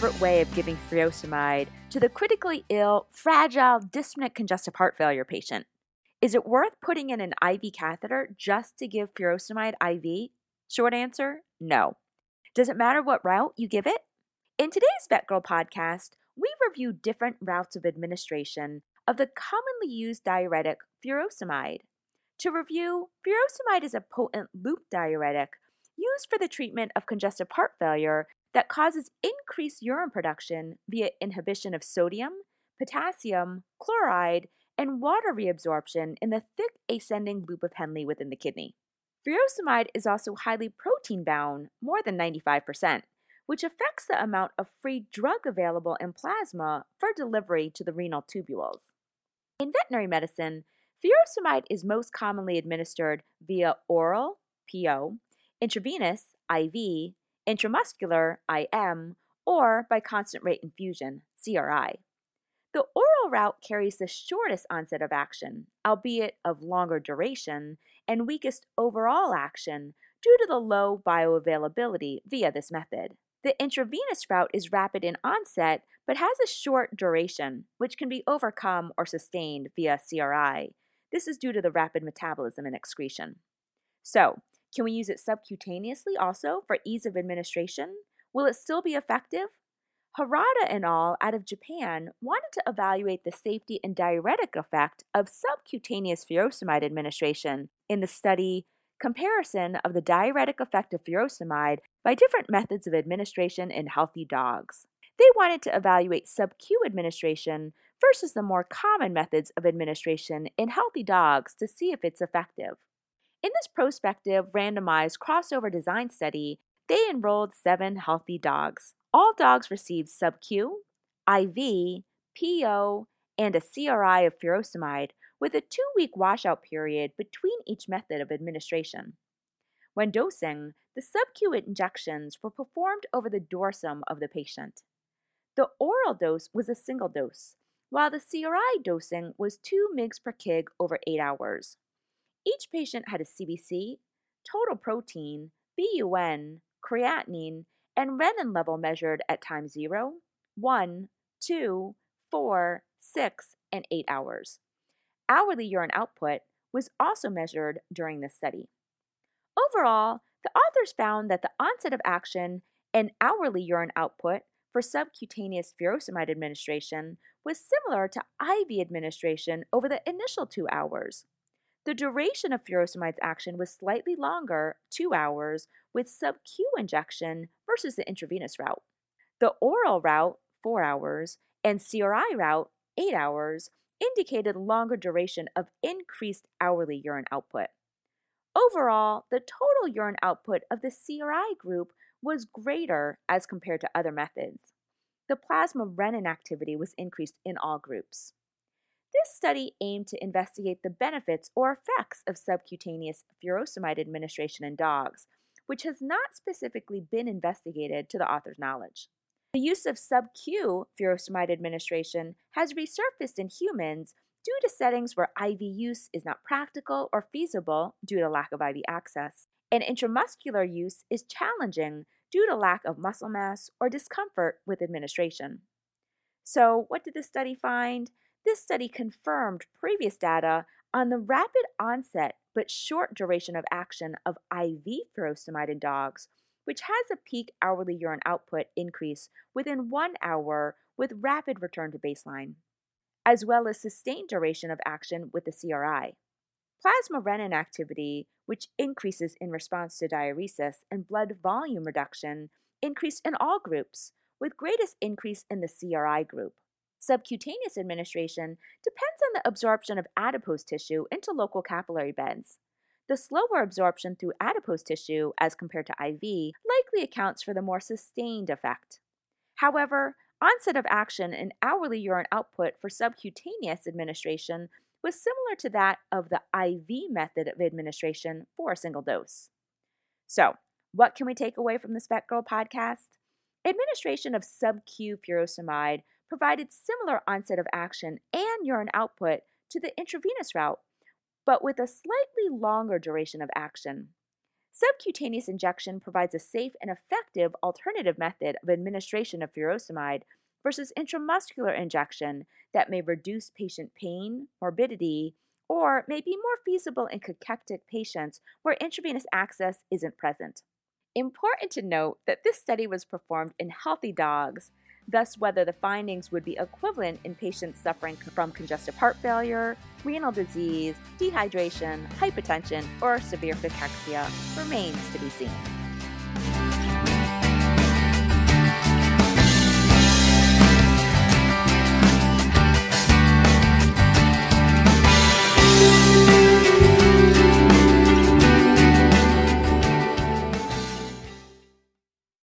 favorite way of giving furosemide to the critically ill, fragile, dyspneic congestive heart failure patient. Is it worth putting in an IV catheter just to give furosemide IV? Short answer no. Does it matter what route you give it? In today's VETgirl podcast, we review different routes of administration of the commonly used diuretic furosemide. To review, furosemide is a potent loop diuretic used for the treatment of congestive heart failure that causes increased urine production via inhibition of sodium, potassium, chloride, and water reabsorption in the thick ascending loop of Henle within the kidney. Furosemide is also highly protein bound, more than 95%, which affects the amount of free drug available in plasma for delivery to the renal tubules. In veterinary medicine, furosemide is most commonly administered via oral, PO, intravenous, IV, intramuscular, IM, or by constant rate infusion, CRI. The oral route carries the shortest onset of action, albeit of longer duration, and weakest overall action due to the low bioavailability via this method. The intravenous route is rapid in onset but has a short duration, which can be overcome or sustained via CRI. This is due to the rapid metabolism and excretion. So, can we use it subcutaneously also for ease of administration? Will it still be effective? Harada and al. out of Japan wanted to evaluate the safety and diuretic effect of subcutaneous furosemide administration in the study Comparison of the diuretic effect of furosemide by different methods of administration in healthy dogs. They wanted to evaluate sub-Q administration versus the more common methods of administration in healthy dogs to see if it's effective. In this prospective, randomized crossover design study, they enrolled seven healthy dogs. All dogs received sub-Q, IV, PO, and a CRI of furosemide with a two week washout period between each method of administration. When dosing, the sub-Q injections were performed over the dorsum of the patient. The oral dose was a single dose, while the CRI dosing was 2 mg per kg over 8 hours. Each patient had a CBC, total protein, BUN, creatinine, and renin level measured at time 0, 1, 2, 4, 6, and 8 hours. Hourly urine output was also measured during this study. Overall, the authors found that the onset of action and hourly urine output for subcutaneous furosemide administration was similar to IV administration over the initial two hours. The duration of furosemide's action was slightly longer, two hours, with sub-Q injection versus the intravenous route. The oral route, four hours, and CRI route, eight hours, indicated longer duration of increased hourly urine output. Overall, the total urine output of the CRI group was greater as compared to other methods. The plasma renin activity was increased in all groups. This study aimed to investigate the benefits or effects of subcutaneous furosemide administration in dogs, which has not specifically been investigated to the author's knowledge. The use of sub-Q furosemide administration has resurfaced in humans due to settings where IV use is not practical or feasible due to lack of IV access, and intramuscular use is challenging due to lack of muscle mass or discomfort with administration. So, what did the study find? This study confirmed previous data on the rapid onset but short duration of action of IV furosemide in dogs, which has a peak hourly urine output increase within one hour with rapid return to baseline, as well as sustained duration of action with the CRI. Plasma renin activity, which increases in response to diuresis and blood volume reduction, increased in all groups, with greatest increase in the CRI group. Subcutaneous administration depends on the absorption of adipose tissue into local capillary beds. The slower absorption through adipose tissue as compared to IV likely accounts for the more sustained effect. However, onset of action and hourly urine output for subcutaneous administration was similar to that of the IV method of administration for a single dose. So, what can we take away from the VETgirl podcast? Administration of sub-Q furosemide provided similar onset of action and urine output to the intravenous route, but with a slightly longer duration of action. Subcutaneous injection provides a safe and effective alternative method of administration of furosemide versus intramuscular injection that may reduce patient pain, morbidity, or may be more feasible in cachectic patients where intravenous access isn't present. Important to note that this study was performed in healthy dogs, thus, whether the findings would be equivalent in patients suffering from congestive heart failure, renal disease, dehydration, hypotension, or severe cachexia remains to be seen.